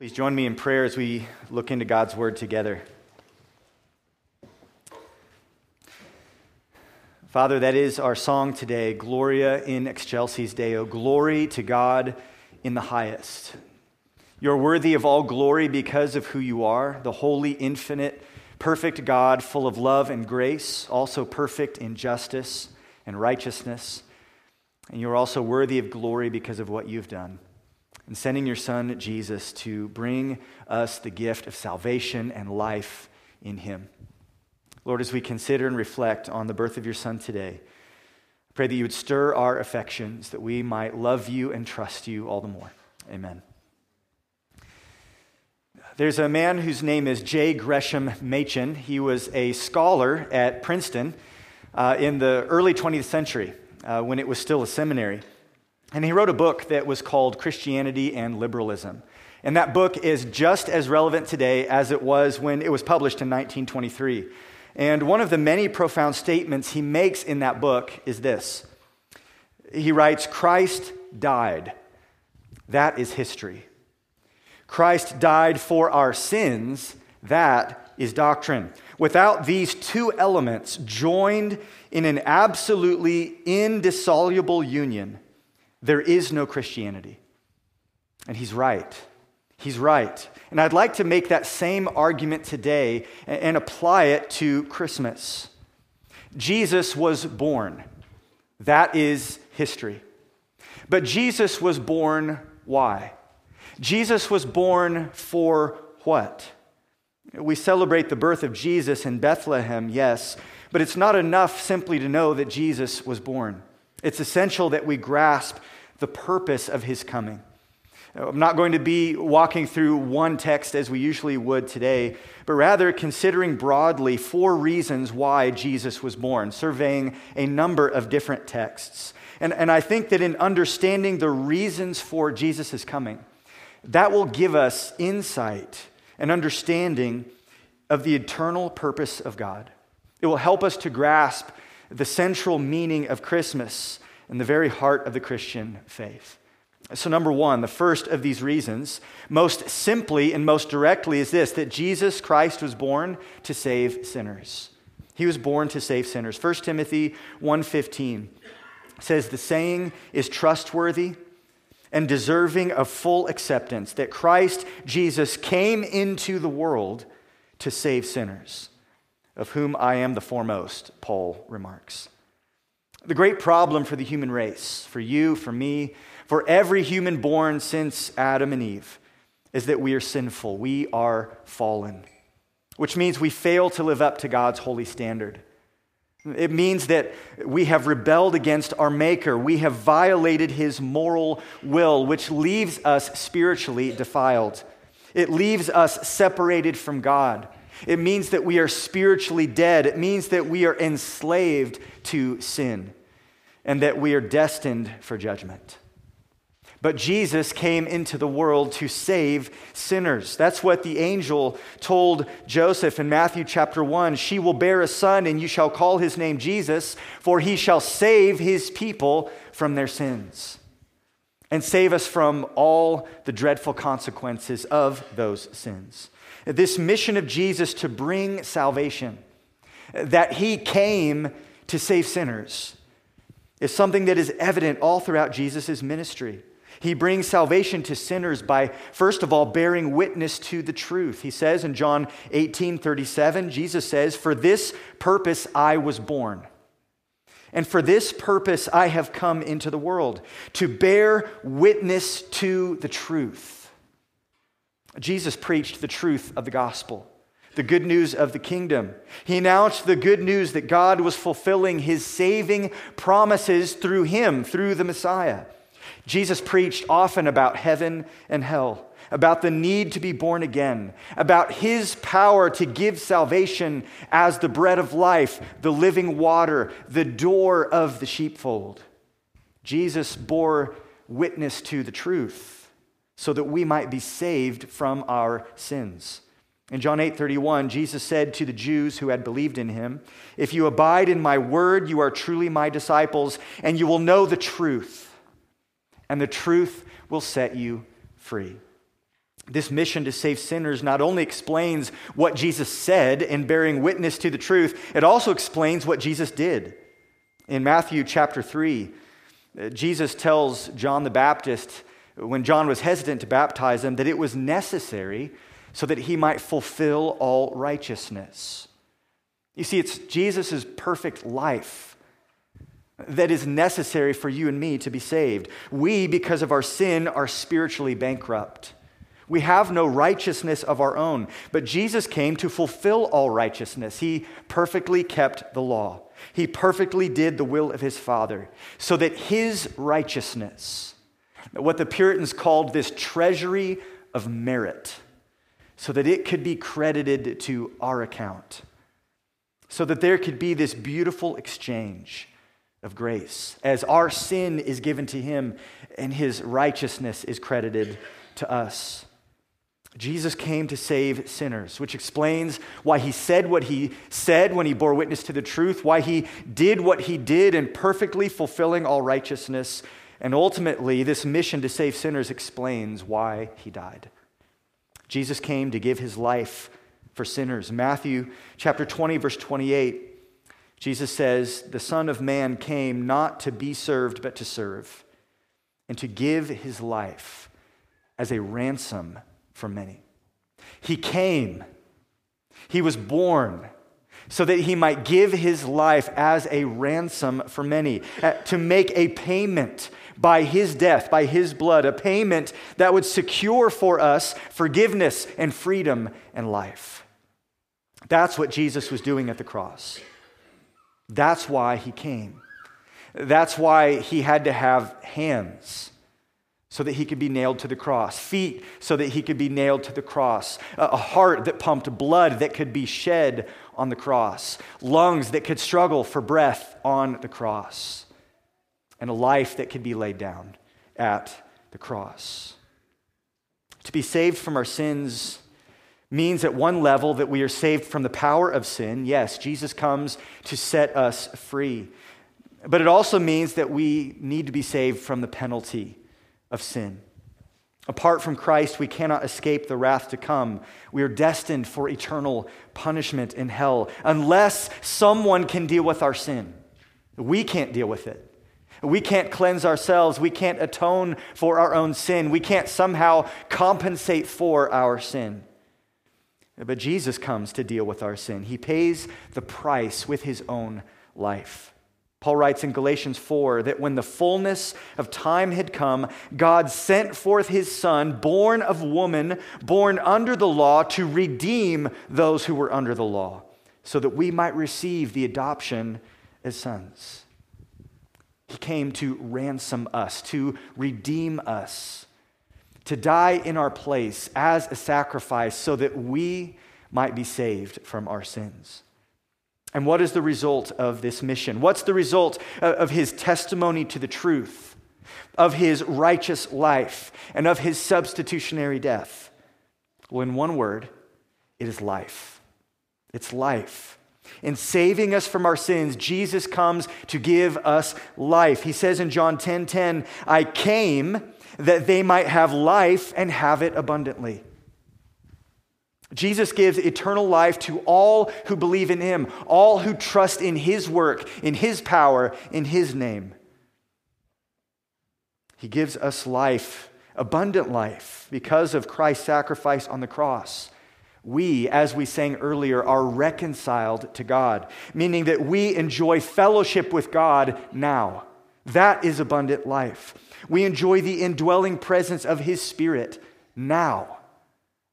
Please join me in prayer as we look into God's word together. Father, that is our song today, Gloria in excelsis Deo. Glory to God in the highest. You're worthy of all glory because of who you are, the holy, infinite, perfect God, full of love and grace, also perfect in justice and righteousness. And you're also worthy of glory because of what you've done and sending your son Jesus to bring us the gift of salvation and life in him. Lord, as we consider and reflect on the birth of your son today, I pray that you would stir our affections, that we might love you and trust you all the more. Amen. There's a man whose name is J. Gresham Machen. He was a scholar at Princeton uh, in the early 20th century uh, when it was still a seminary. And he wrote a book that was called Christianity and Liberalism. And that book is just as relevant today as it was when it was published in 1923. And one of the many profound statements he makes in that book is this He writes, Christ died. That is history. Christ died for our sins. That is doctrine. Without these two elements joined in an absolutely indissoluble union, there is no Christianity. And he's right. He's right. And I'd like to make that same argument today and apply it to Christmas. Jesus was born. That is history. But Jesus was born why? Jesus was born for what? We celebrate the birth of Jesus in Bethlehem, yes, but it's not enough simply to know that Jesus was born. It's essential that we grasp the purpose of his coming. I'm not going to be walking through one text as we usually would today, but rather considering broadly four reasons why Jesus was born, surveying a number of different texts. And, and I think that in understanding the reasons for Jesus' coming, that will give us insight and understanding of the eternal purpose of God. It will help us to grasp the central meaning of Christmas and the very heart of the Christian faith. So, number one, the first of these reasons, most simply and most directly, is this that Jesus Christ was born to save sinners. He was born to save sinners. 1 Timothy 1:15 says the saying is trustworthy and deserving of full acceptance that Christ Jesus came into the world to save sinners, of whom I am the foremost, Paul remarks. The great problem for the human race, for you, for me, for every human born since Adam and Eve, is that we are sinful. We are fallen, which means we fail to live up to God's holy standard. It means that we have rebelled against our Maker. We have violated His moral will, which leaves us spiritually defiled. It leaves us separated from God. It means that we are spiritually dead. It means that we are enslaved to sin and that we are destined for judgment. But Jesus came into the world to save sinners. That's what the angel told Joseph in Matthew chapter 1. She will bear a son, and you shall call his name Jesus, for he shall save his people from their sins and save us from all the dreadful consequences of those sins this mission of Jesus to bring salvation, that he came to save sinners, is something that is evident all throughout Jesus' ministry. He brings salvation to sinners by, first of all, bearing witness to the truth. He says in John 18 37, Jesus says, For this purpose I was born. And for this purpose I have come into the world, to bear witness to the truth. Jesus preached the truth of the gospel, the good news of the kingdom. He announced the good news that God was fulfilling his saving promises through him, through the Messiah. Jesus preached often about heaven and hell, about the need to be born again, about his power to give salvation as the bread of life, the living water, the door of the sheepfold. Jesus bore witness to the truth so that we might be saved from our sins. In John 8 31, Jesus said to the Jews who had believed in him, If you abide in my word, you are truly my disciples, and you will know the truth, and the truth will set you free. This mission to save sinners not only explains what Jesus said in bearing witness to the truth, it also explains what Jesus did. In Matthew chapter 3, uh, Jesus tells John the Baptist, when John was hesitant to baptize him, that it was necessary so that he might fulfill all righteousness. You see, it's Jesus' perfect life that is necessary for you and me to be saved. We, because of our sin, are spiritually bankrupt. We have no righteousness of our own, but Jesus came to fulfill all righteousness. He perfectly kept the law. He perfectly did the will of his Father, so that his righteousness, what the Puritans called this treasury of merit, so that it could be credited to our account, so that there could be this beautiful exchange of grace as our sin is given to him and his righteousness is credited to us. Jesus came to save sinners, which explains why he said what he said when he bore witness to the truth, why he did what he did in perfectly fulfilling all righteousness. And ultimately, this mission to save sinners explains why he died. Jesus came to give his life for sinners. Matthew chapter 20, verse 28, Jesus says, The Son of Man came not to be served, but to serve, and to give his life as a ransom for many. He came, he was born so that he might give his life as a ransom for many, uh, to make a payment by his death, by his blood, a payment that would secure for us forgiveness and freedom and life. That's what Jesus was doing at the cross. That's why he came. That's why he had to have hands so that he could be nailed to the cross, feet so that he could be nailed to the cross, a heart that pumped blood that could be shed on the cross, lungs that could struggle for breath on the cross, and a life that can be laid down at the cross. To be saved from our sins means at one level that we are saved from the power of sin. Yes, Jesus comes to set us free. But it also means that we need to be saved from the penalty of sin. Apart from Christ, we cannot escape the wrath to come. We are destined for eternal punishment in hell unless someone can deal with our sin. We can't deal with it. We can't cleanse ourselves. We can't atone for our own sin. We can't somehow compensate for our sin. But Jesus comes to deal with our sin. He pays the price with his own life. Paul writes in Galatians 4 that when the fullness of time had come, God sent forth his Son, born of woman, born under the law, to redeem those who were under the law, so that we might receive the adoption as sons. He came to ransom us, to redeem us, to die in our place as a sacrifice, so that we might be saved from our sins. And what is the result of this mission? What's the result of his testimony to the truth, of his righteous life, and of his substitutionary death? Well, in one word, it is life. It's life. In saving us from our sins, Jesus comes to give us life. He says in John 10 10, I came that they might have life and have it abundantly. Jesus gives eternal life to all who believe in him, all who trust in his work, in his power, in his name. He gives us life, abundant life, because of Christ's sacrifice on the cross. We, as we sang earlier, are reconciled to God, meaning that we enjoy fellowship with God now. That is abundant life. We enjoy the indwelling presence of His Spirit now.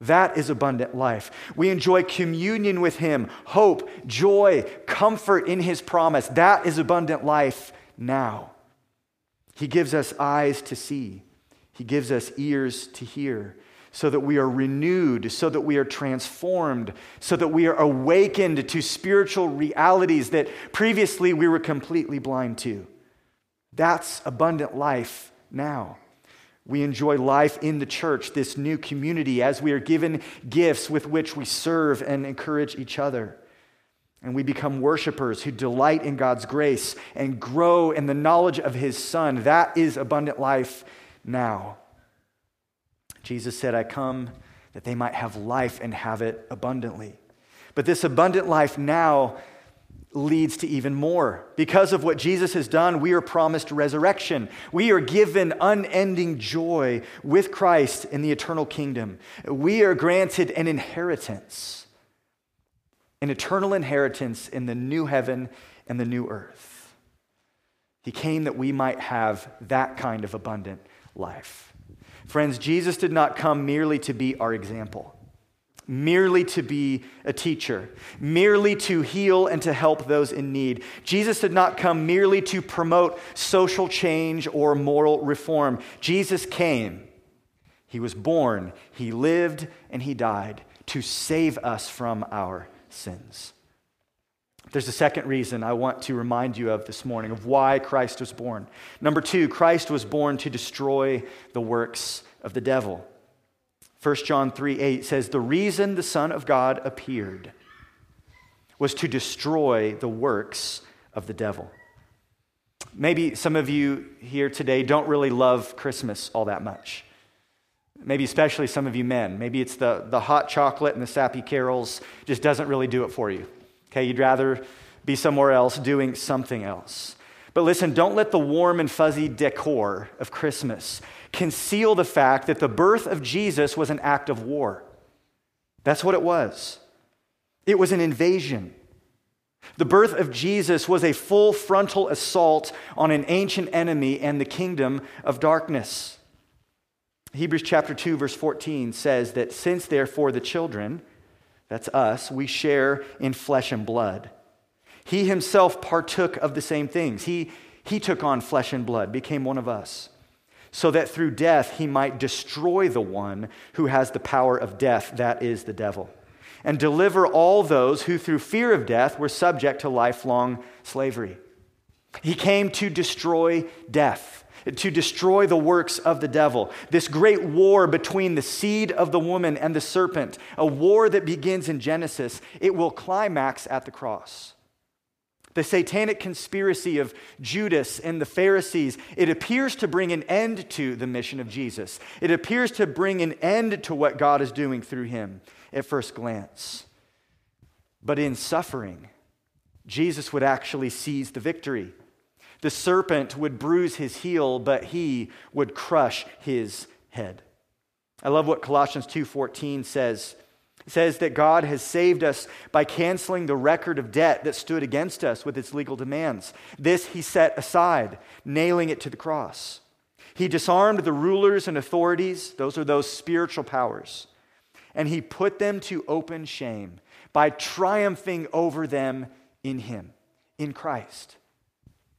That is abundant life. We enjoy communion with Him, hope, joy, comfort in His promise. That is abundant life now. He gives us eyes to see, He gives us ears to hear, so that we are renewed, so that we are transformed, so that we are awakened to spiritual realities that previously we were completely blind to. That's abundant life now. We enjoy life in the church, this new community, as we are given gifts with which we serve and encourage each other. And we become worshipers who delight in God's grace and grow in the knowledge of His Son. That is abundant life now. Jesus said, I come that they might have life and have it abundantly. But this abundant life now leads to even more. Because of what Jesus has done, we are promised resurrection. We are given unending joy with Christ in the eternal kingdom. We are granted an inheritance, an eternal inheritance in the new heaven and the new earth. He came that we might have that kind of abundant life. Friends, Jesus did not come merely to be our example merely to be a teacher, merely to heal and to help those in need. Jesus did not come merely to promote social change or moral reform. Jesus came, He was born, He lived, and He died to save us from our sins. There's a second reason I want to remind you of this morning of why Christ was born. Number two, Christ was born to destroy the works of the devil. 1 John 3 8 says, The reason the Son of God appeared was to destroy the works of the devil. Maybe some of you here today don't really love Christmas all that much. Maybe especially some of you men. Maybe it's the, the hot chocolate and the sappy carols just doesn't really do it for you. Okay, you'd rather be somewhere else doing something else. But listen, don't let the warm and fuzzy decor of Christmas conceal the fact that the birth of Jesus was an act of war. That's what it was. It was an invasion. The birth of Jesus was a full frontal assault on an ancient enemy and the kingdom of darkness. Hebrews chapter 2 verse 14 says that since therefore the children that's us. We share in flesh and blood. He himself partook of the same things. He he took on flesh and blood became one of us so that through death he might destroy the one who has the power of death, that is the devil, and deliver all those who through fear of death were subject to lifelong slavery. He came to destroy death, to destroy the works of the devil. This great war between the seed of the woman and the serpent, a war that begins in Genesis, it will climax at the cross the satanic conspiracy of Judas and the Pharisees, it appears to bring an end to the mission of Jesus. It appears to bring an end to what God is doing through him at first glance. But in suffering, Jesus would actually seize the victory. The serpent would bruise his heel, but he would crush his head. I love what Colossians 2:14 says. It says that God has saved us by canceling the record of debt that stood against us with its legal demands. This he set aside, nailing it to the cross. He disarmed the rulers and authorities, those are those spiritual powers, and he put them to open shame by triumphing over them in him, in Christ.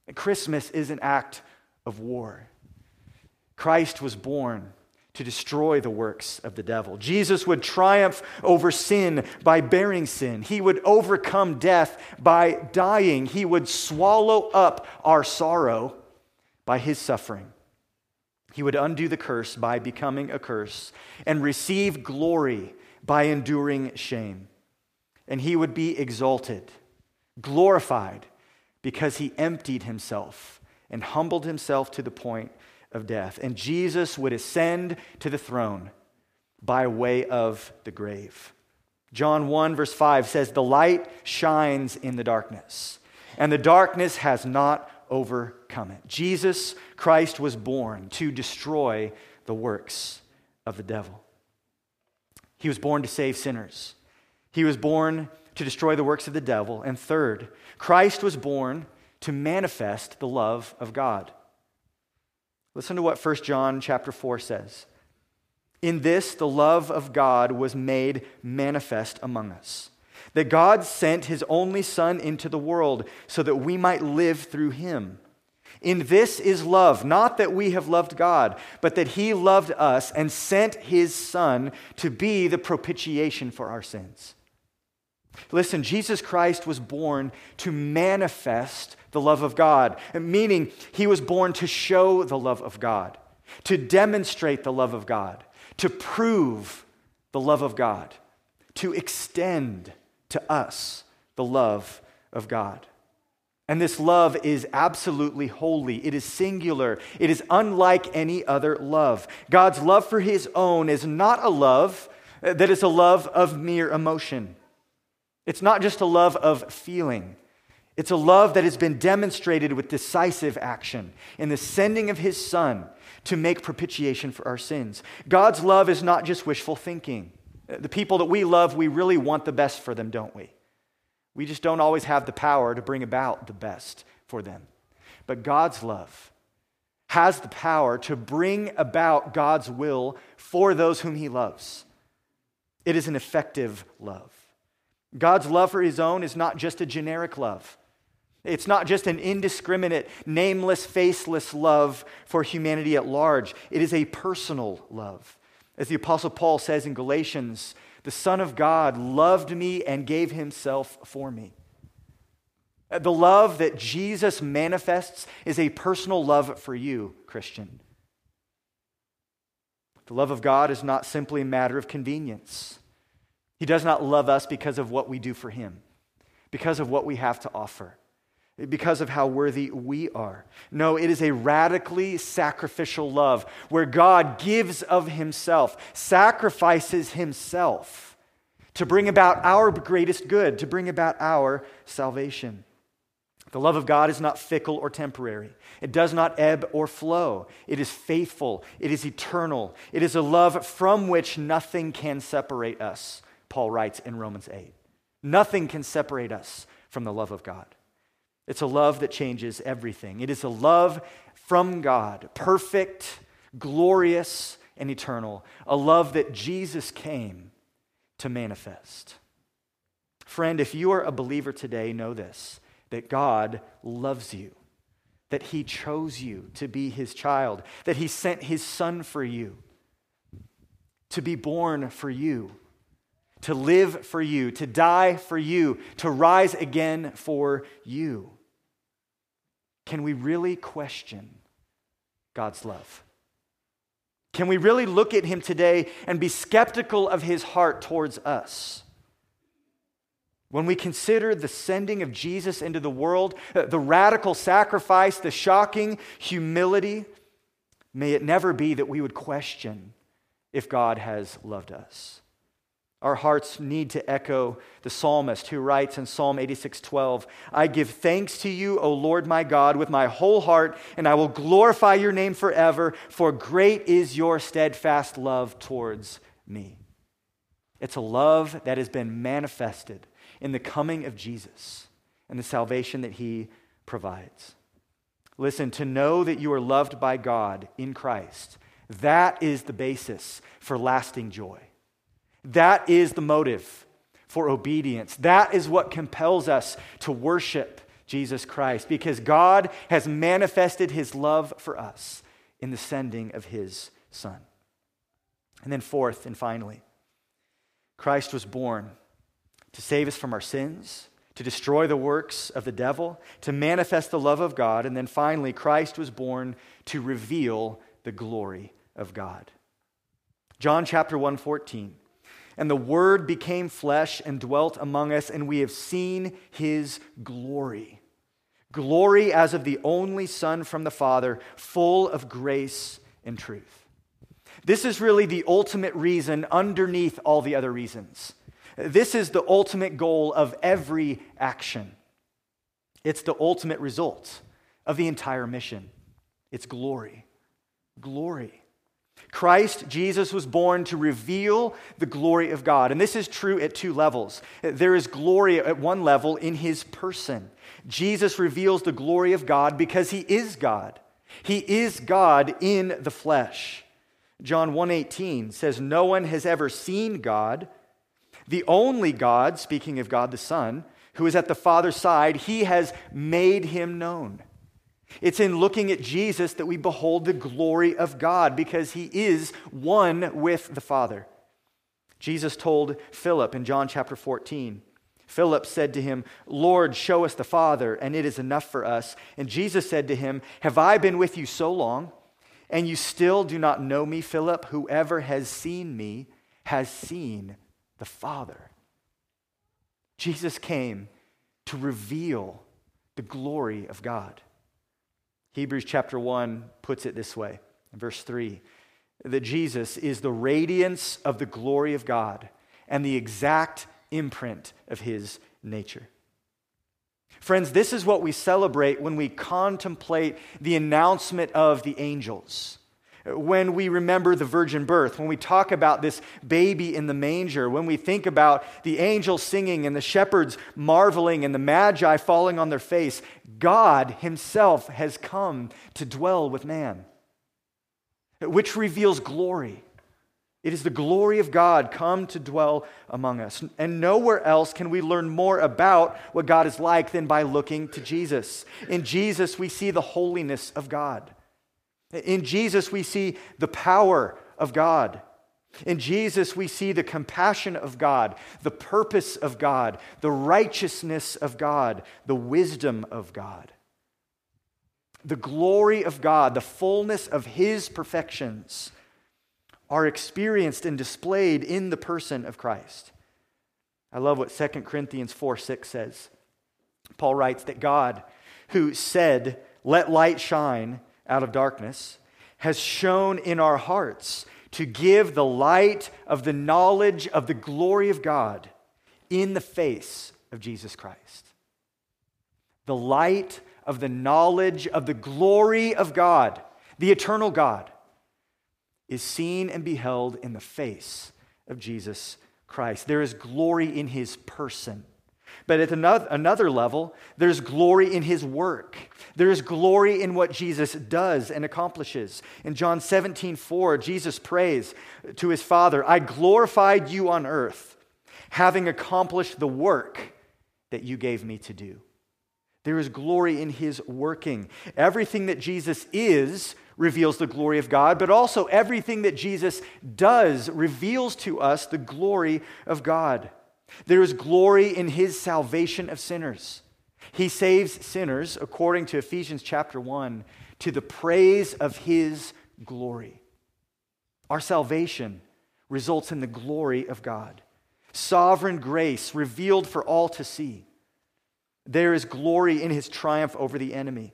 And Christmas is an act of war. Christ was born to destroy the works of the devil. Jesus would triumph over sin by bearing sin. He would overcome death by dying. He would swallow up our sorrow by his suffering. He would undo the curse by becoming a curse and receive glory by enduring shame. And he would be exalted, glorified, because he emptied himself and humbled himself to the point of death. And Jesus would ascend to the throne by way of the grave. John 1, verse 5 says, The light shines in the darkness, and the darkness has not overcome it. Jesus Christ was born to destroy the works of the devil. He was born to save sinners. He was born to destroy the works of the devil. And third, Christ was born to manifest the love of God. Listen to what 1 John chapter 4 says. In this, the love of God was made manifest among us. That God sent his only Son into the world so that we might live through him. In this is love, not that we have loved God, but that he loved us and sent his Son to be the propitiation for our sins. Listen, Jesus Christ was born to manifest the love of God, meaning he was born to show the love of God, to demonstrate the love of God, to prove the love of God, to extend to us the love of God. And this love is absolutely holy. It is singular. It is unlike any other love. God's love for his own is not a love that is a love of mere emotion. It's not just a love of feeling. It's a love that has been demonstrated with decisive action in the sending of his son to make propitiation for our sins. God's love is not just wishful thinking. The people that we love, we really want the best for them, don't we? We just don't always have the power to bring about the best for them. But God's love has the power to bring about God's will for those whom he loves. It is an effective love. God's love for his own is not just a generic love. It's not just an indiscriminate, nameless, faceless love for humanity at large. It is a personal love. As the Apostle Paul says in Galatians, the Son of God loved me and gave himself for me. The love that Jesus manifests is a personal love for you, Christian. The love of God is not simply a matter of convenience. He does not love us because of what we do for Him, because of what we have to offer, because of how worthy we are. No, it is a radically sacrificial love where God gives of Himself, sacrifices Himself to bring about our greatest good, to bring about our salvation. The love of God is not fickle or temporary. It does not ebb or flow. It is faithful. It is eternal. It is a love from which nothing can separate us, Paul writes in Romans 8. Nothing can separate us from the love of God. It's a love that changes everything. It is a love from God, perfect, glorious, and eternal. A love that Jesus came to manifest. Friend, if you are a believer today, know this that God loves you, that He chose you to be His child, that He sent His Son for you, to be born for you, to live for you, to die for you, to rise again for you. Can we really question God's love? Can we really look at Him today and be skeptical of His heart towards us? When we consider the sending of Jesus into the world, uh, the radical sacrifice, the shocking humility, may it never be that we would question if God has loved us. Our hearts need to echo the psalmist who writes in Psalm 86:12, "I give thanks to you, O Lord my God, with my whole heart, and I will glorify your name forever, for great is your steadfast love towards me." It's a love that has been manifested in the coming of Jesus and the salvation that he provides. Listen, to know that you are loved by God in Christ, that is the basis for lasting joy. That is the motive for obedience. That is what compels us to worship Jesus Christ because God has manifested his love for us in the sending of his Son. And then, fourth and finally, Christ was born to save us from our sins, to destroy the works of the devil, to manifest the love of God, and then finally, Christ was born to reveal the glory of God. John chapter 1 14. And the Word became flesh and dwelt among us, and we have seen his glory. Glory as of the only Son from the Father, full of grace and truth. This is really the ultimate reason underneath all the other reasons. This is the ultimate goal of every action. It's the ultimate result of the entire mission. It's glory. Glory. Christ, Jesus, was born to reveal the glory of God. And this is true at two levels. There is glory at one level in his person. Jesus reveals the glory of God because he is God. He is God in the flesh. John 1:18 says no one has ever seen God, the only God, speaking of God the Son, who is at the Father's side, he has made him known. It's in looking at Jesus that we behold the glory of God because he is one with the Father. Jesus told Philip in John chapter 14, Philip said to him, Lord, show us the Father, and it is enough for us. And Jesus said to him, Have I been with you so long, and you still do not know me, Philip? Whoever has seen me has seen the Father. Jesus came to reveal the glory of God. Hebrews chapter 1 puts it this way verse 3 that Jesus is the radiance of the glory of God and the exact imprint of his nature. Friends, this is what we celebrate when we contemplate the announcement of the angels. When we remember the virgin birth, when we talk about this baby in the manger, when we think about the angels singing and the shepherds marveling and the magi falling on their face, God Himself has come to dwell with man, which reveals glory. It is the glory of God come to dwell among us. And nowhere else can we learn more about what God is like than by looking to Jesus. In Jesus, we see the holiness of God. In Jesus, we see the power of God. In Jesus, we see the compassion of God, the purpose of God, the righteousness of God, the wisdom of God. The glory of God, the fullness of His perfections are experienced and displayed in the person of Christ. I love what 2 Corinthians 4 6 says. Paul writes that God, who said, Let light shine out of darkness, has shone in our hearts to give the light of the knowledge of the glory of God in the face of Jesus Christ. The light of the knowledge of the glory of God, the eternal God is seen and beheld in the face of Jesus Christ. There is glory in his person. But at another, another level, there's glory in his work. There is glory in what Jesus does and accomplishes. In John 17, 4, Jesus prays to his Father, I glorified you on earth, having accomplished the work that you gave me to do. There is glory in his working. Everything that Jesus is reveals the glory of God, but also everything that Jesus does reveals to us the glory of God. There is glory in his salvation of sinners. He saves sinners, according to Ephesians chapter 1, to the praise of his glory. Our salvation results in the glory of God. Sovereign grace revealed for all to see. There is glory in his triumph over the enemy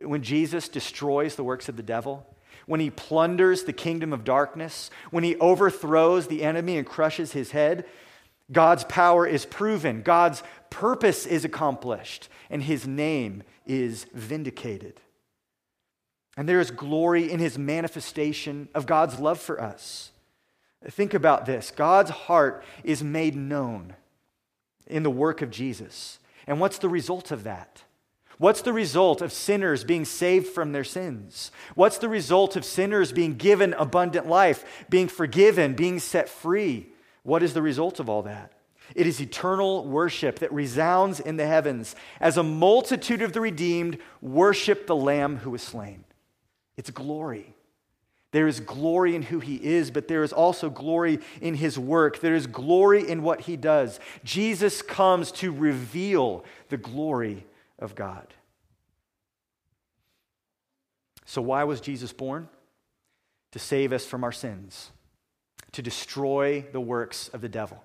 when Jesus destroys the works of the devil, when he plunders the kingdom of darkness, when he overthrows the enemy and crushes his head, God's power is proven, God's purpose is accomplished, and his name is vindicated. And there is glory in his manifestation of God's love for us. Think about this God's heart is made known in the work of Jesus. And what's the result of that? What's the result of sinners being saved from their sins? What's the result of sinners being given abundant life, being forgiven, being set free? What is the result of all that? It is eternal worship that resounds in the heavens as a multitude of the redeemed worship the Lamb who was slain. It's glory. There is glory in who he is, but there is also glory in his work. There is glory in what he does. Jesus comes to reveal the glory of God. So, why was Jesus born? To save us from our sins, to destroy the works of the devil,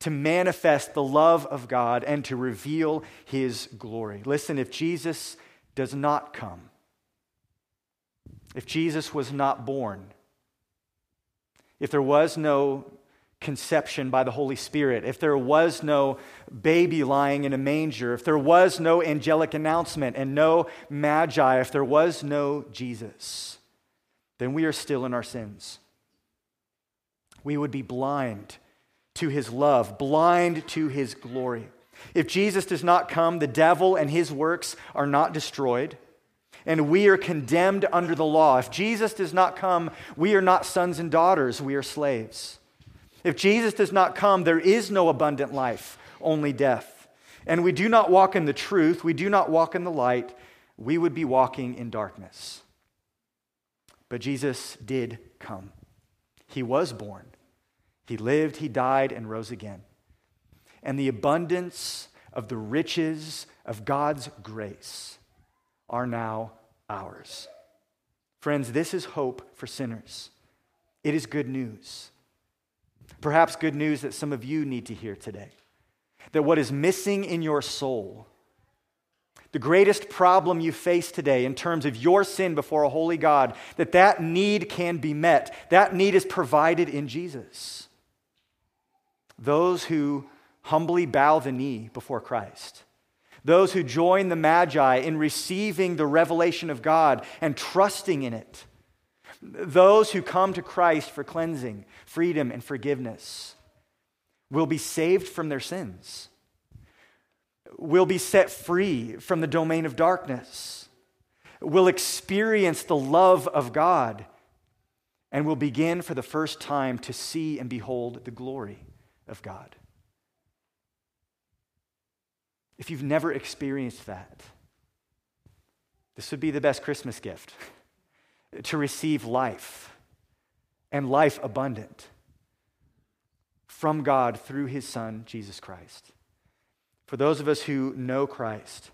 to manifest the love of God, and to reveal his glory. Listen, if Jesus does not come, if Jesus was not born, if there was no conception by the Holy Spirit, if there was no baby lying in a manger, if there was no angelic announcement and no magi, if there was no Jesus, then we are still in our sins. We would be blind to his love, blind to his glory. If Jesus does not come, the devil and his works are not destroyed, and we are condemned under the law. If Jesus does not come, we are not sons and daughters, we are slaves. If Jesus does not come, there is no abundant life, only death. And we do not walk in the truth, we do not walk in the light, we would be walking in darkness. But Jesus did come. He was born. He lived, he died, and rose again. And the abundance of the riches of God's grace are now ours. Friends, this is hope for sinners. It is good news. Perhaps good news that some of you need to hear today. That what is missing in your soul, the greatest problem you face today in terms of your sin before a holy God, that that need can be met. That need is provided in Jesus. Those who humbly bow the knee before Christ, those who join the Magi in receiving the revelation of God and trusting in it, those who come to Christ for cleansing, freedom, and forgiveness will be saved from their sins will be set free from the domain of darkness, will experience the love of God, and will begin for the first time to see and behold the glory of God. If you've never experienced that, this would be the best Christmas gift to receive life and life abundant from God through his Son, Jesus Christ for those of us who know Christ,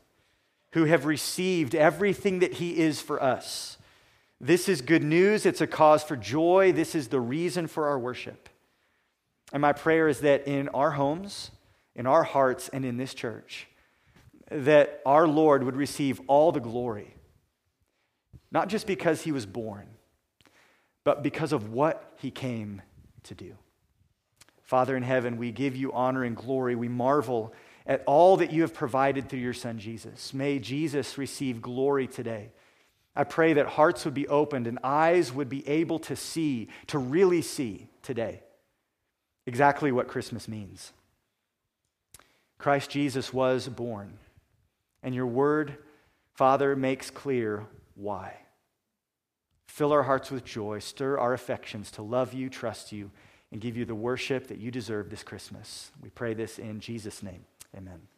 who have received everything that He is for us. This is good news. It's a cause for joy. This is the reason for our worship. And my prayer is that in our homes, in our hearts, and in this church, that our Lord would receive all the glory, not just because He was born, but because of what He came to do. Father in heaven, we give you honor and glory. We marvel at all that you have provided through your Son, Jesus. May Jesus receive glory today. I pray that hearts would be opened and eyes would be able to see, to really see today exactly what Christmas means. Christ Jesus was born, and your word, Father, makes clear why. Fill our hearts with joy, stir our affections to love you, trust you, and give you the worship that you deserve this Christmas. We pray this in Jesus' name. Amen.